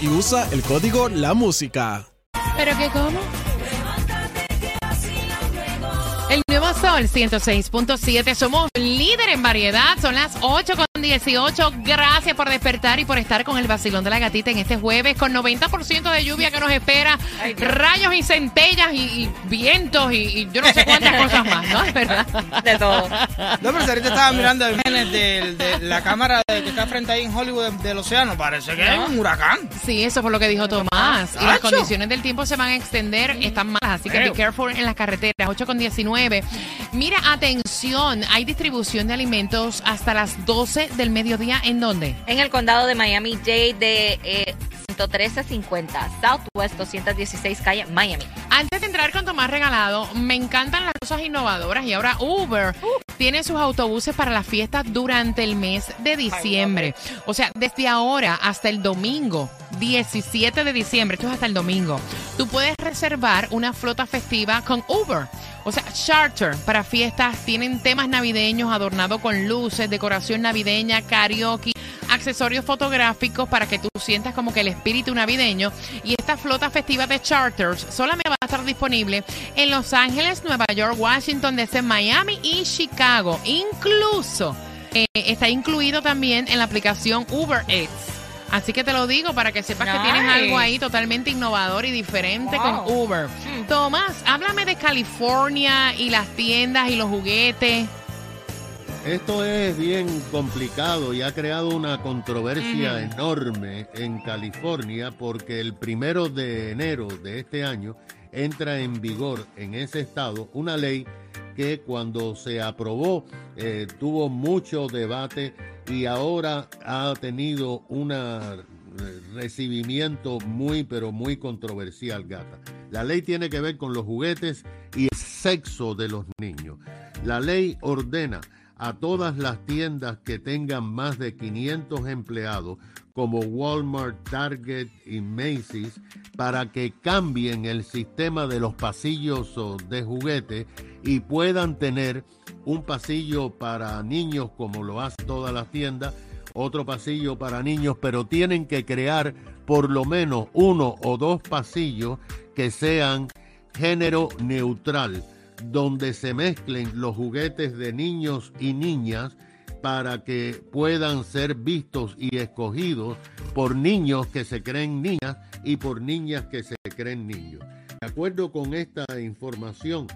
Y usa el código La Música. ¿Pero qué cómo? El nuevo Sol 106.7. Somos líder en variedad. Son las 8 con 18. Gracias por despertar y por estar con el vacilón de la gatita en este jueves con 90% de lluvia que nos espera. Rayos y centellas y, y vientos y, y yo no sé cuántas cosas más, ¿no? Es verdad. De todo. No, pero si ahorita estaba mirando imágenes de, de la cámara de- que está frente ahí en Hollywood del, océano. Parece que hay un huracán. Sí, eso fue lo que dijo Tomás. Y las condiciones del tiempo se van a extender, están malas, así que be careful en las carreteras. 8 con 19. Mira, atención, hay distribución de alimentos hasta las 12 del mediodía. ¿En dónde? En el condado de Miami-Dade de eh, 11350, Southwest 216 calle Miami. Antes de entrar con Tomás Regalado, me encantan las cosas innovadoras y ahora Uber tiene sus autobuses para las fiestas durante el mes de diciembre. O sea, desde ahora hasta el domingo, 17 de diciembre, esto es hasta el domingo, tú puedes reservar una flota festiva con Uber. O sea, charter para fiestas, tienen temas navideños adornados con luces, decoración navideña, karaoke, accesorios fotográficos para que tú sientas como que el espíritu navideño. Y esta flota festiva de charters solamente va a estar disponible en Los Ángeles, Nueva York, Washington DC, Miami y Chicago. Incluso eh, está incluido también en la aplicación Uber Eats. Así que te lo digo para que sepas que tienes algo ahí totalmente innovador y diferente Wow. con Uber. Tomás, háblame de California y las tiendas y los juguetes. Esto es bien complicado y ha creado una controversia enorme en California porque el primero de enero de este año entra en vigor en ese estado una ley que cuando se aprobó eh, tuvo mucho debate y ahora ha tenido un recibimiento muy pero muy controversial, gata. La ley tiene que ver con los juguetes y el sexo de los niños. La ley ordena a todas las tiendas que tengan más de 500 empleados, como Walmart, Target y Macy's, para que cambien el sistema de los pasillos oh, de juguete y puedan tener un pasillo para niños, como lo hacen todas las tiendas, otro pasillo para niños, pero tienen que crear por lo menos uno o dos pasillos que sean género neutral, donde se mezclen los juguetes de niños y niñas para que puedan ser vistos y escogidos por niños que se creen niñas y por niñas que se creen niños. De acuerdo con esta información,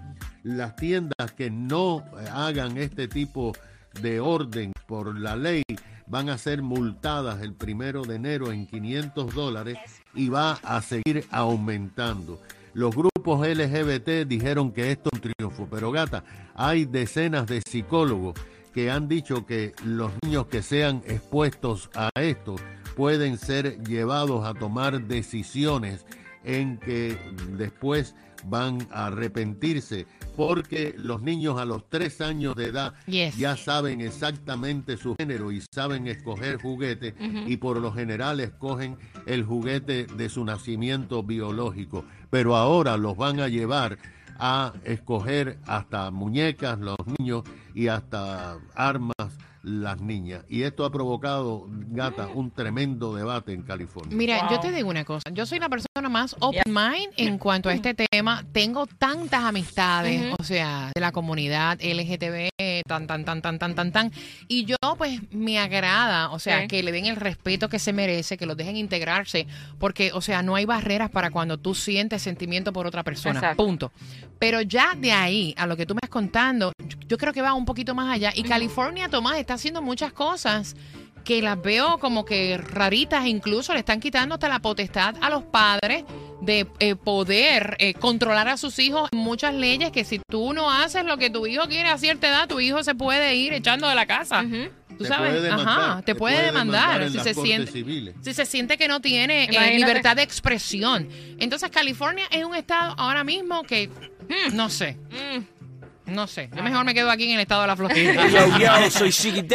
las tiendas que no eh, hagan este tipo de orden por la ley van a ser multadas el primero de enero en 500 dólares y va a seguir aumentando. Los grupos LGBT dijeron que esto es un triunfo, pero gata, hay decenas de psicólogos que han dicho que los niños que sean expuestos a esto pueden ser llevados a tomar decisiones en que después van a arrepentirse porque los niños a los tres años de edad Yes. ya saben exactamente su género y saben escoger juguete y por lo general escogen el juguete de su nacimiento biológico. Pero ahora los van a llevar a escoger hasta muñecas los niños y hasta armas las niñas. Y esto ha provocado, gata, un tremendo debate en California. Mira, Wow. yo te digo una cosa. Yo soy la persona más open mind en cuanto a este tema. Tengo tantas amistades, o sea, de la comunidad LGTB, tan, tan, tan, tan, tan, tan, tan. Y yo, pues, me agrada, o sea, que le den el respeto que se merece, que los dejen integrarse, porque, o sea, no hay barreras para cuando tú sientes sentimiento por otra persona. Exacto. Punto. Pero ya de ahí a lo que tú me estás contando, yo creo que va un poquito más allá. Y California, Tomás, está haciendo muchas cosas que las veo como que raritas, incluso le están quitando hasta la potestad a los padres de eh, poder eh, controlar a sus hijos. Muchas leyes que si tú no haces lo que tu hijo quiere a cierta edad, tu hijo se puede ir echando de la casa. Tú Te sabes, puede demandar, ajá, te, puede, demandar, si se siente civiles. si se siente que no tiene eh, libertad de expresión. Entonces California es un estado ahora mismo que Hmm. no sé, Mm. no sé. Yo mejor me quedo aquí en el estado de la Florida. Yo, yo, soy Chiqui